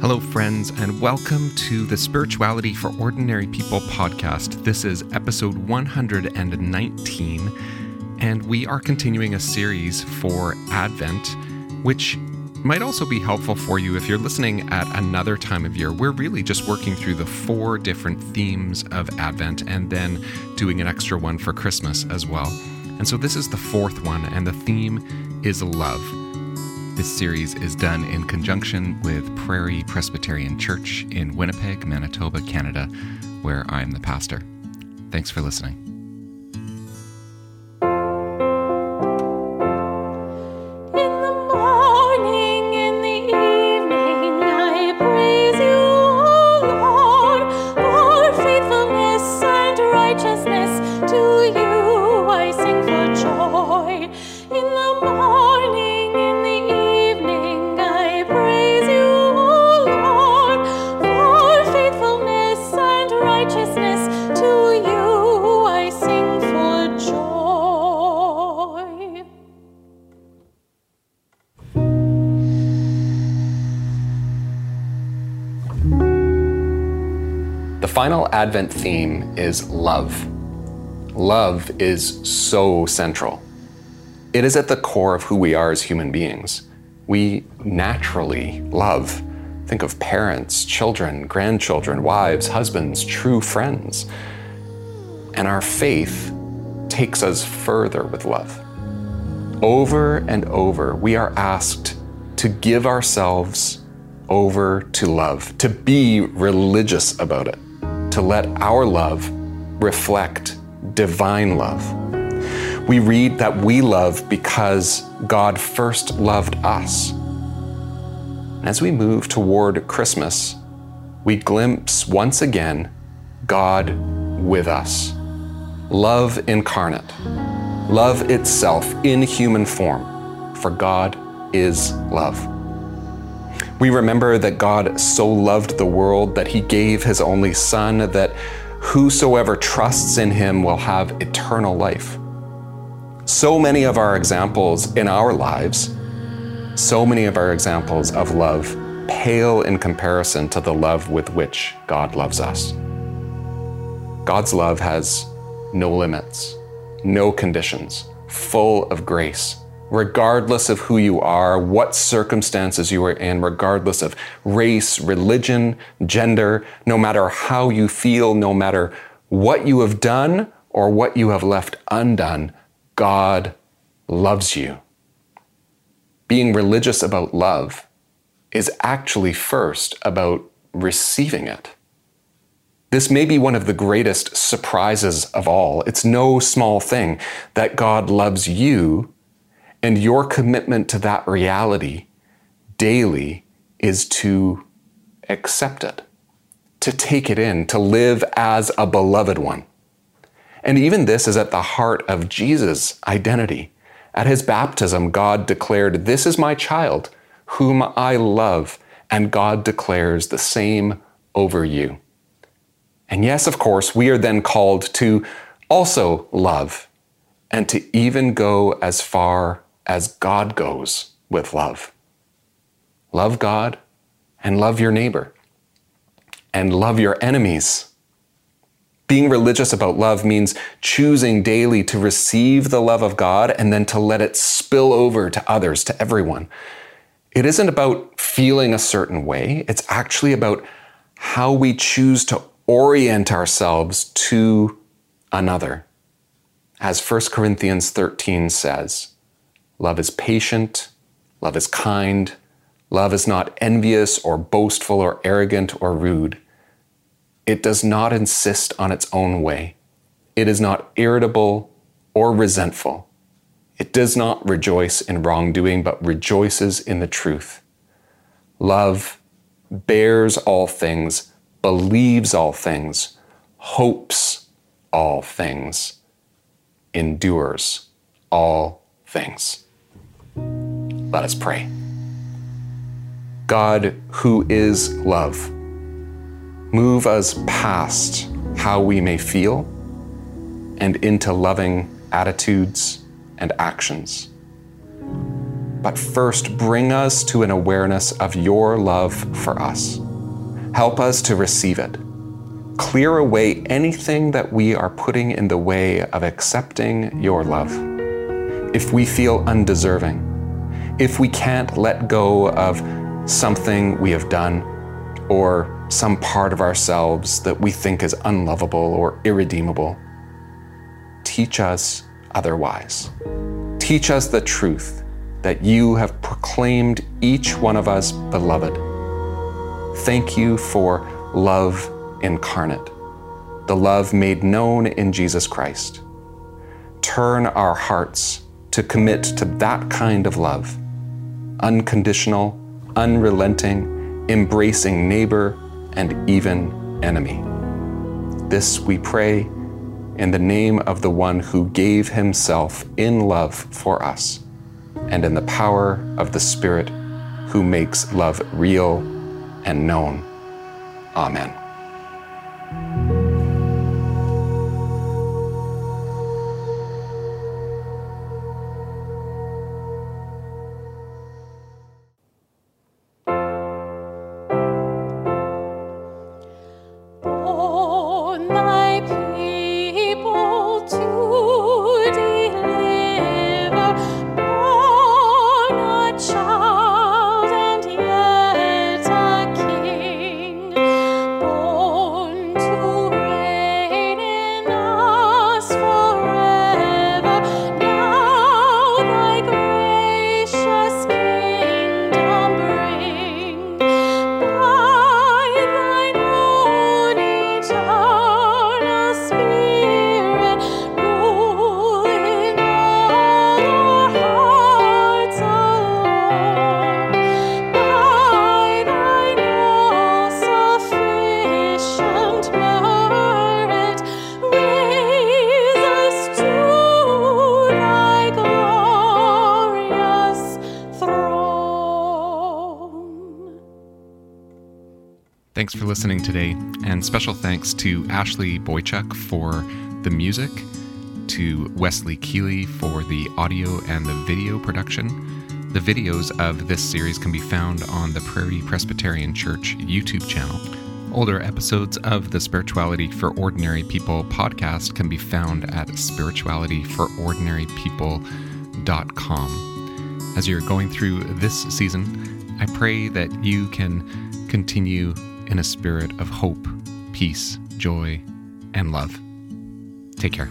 Hello, friends, and welcome to the Spirituality for Ordinary People podcast. This is episode 119, and we are continuing a series for Advent, which might also be helpful for you if you're listening at another time of year. We're really just working through the four different themes of Advent and then doing an extra one for Christmas as well. And so this is the fourth one, and the theme is love. This series is done in conjunction with Prairie Presbyterian Church in Winnipeg, Manitoba, Canada, where I'm the pastor. Thanks for listening. Final Advent theme is love. Love is so central. It is at the core of who we are as human beings. We naturally love. Think of parents, children, grandchildren, wives, husbands, true friends. And our faith takes us further with love. Over and over, we are asked to give ourselves over to love, to be religious about it to let our love reflect divine love. We read that we love because God first loved us. As we move toward Christmas, we glimpse once again God with us. Love incarnate, love itself in human form, for God is love. We remember that God so loved the world that he gave his only Son, that whosoever trusts in him will have eternal life. So many of our examples in our lives, so many of our examples of love pale in comparison to the love with which God loves us. God's love has no limits, no conditions, full of grace regardless of who you are, what circumstances you are in, regardless of race, religion, gender, no matter how you feel, no matter what you have done or what you have left undone, God loves you. Being religious about love is actually first about receiving it. This may be one of the greatest surprises of all. It's no small thing that God loves you and your commitment to that reality daily is to accept it, to take it in, to live as a beloved one. And even this is at the heart of Jesus' identity. At his baptism, God declared, This is my child, whom I love, and God declares the same over you. And yes, of course, we are then called to also love and to even go as far as God goes with love. Love God and love your neighbor and love your enemies. Being religious about love means choosing daily to receive the love of God and then to let it spill over to others, to everyone. It isn't about feeling a certain way, it's actually about how we choose to orient ourselves to another. As 1 Corinthians 13 says, Love is patient. Love is kind. Love is not envious or boastful or arrogant or rude. It does not insist on its own way. It is not irritable or resentful. It does not rejoice in wrongdoing, but rejoices in the truth. Love bears all things, believes all things, hopes all things, endures all things. Let us pray. God, who is love, move us past how we may feel and into loving attitudes and actions. but first bring us to an awareness of your love for us. Help us to receive it. Clear away anything that we are putting in the way of accepting your love. If we feel undeserving, if we can't let go of something we have done or some part of ourselves that we think is unlovable or irredeemable, teach us otherwise. Teach us the truth that you have proclaimed each one of us beloved. Thank you for love incarnate, the love made known in Jesus Christ. Turn our hearts to commit to that kind of love unconditional, unrelenting, embracing neighbor and even enemy. This we pray in the name of the one who gave himself in love for us, and in the power of the Spirit who makes love real and known. Amen. Thanks for listening today, and special thanks to Ashley Boychuk for the music, to Wesley Keeley for the audio and the video production. The videos of this series can be found on the Prairie Presbyterian Church YouTube channel. Older episodes of the Spirituality for Ordinary People podcast can be found at spiritualityforordinarypeople.com. As you're going through this season, I pray that you can continue in a spirit of hope, peace, joy, and love. Take care.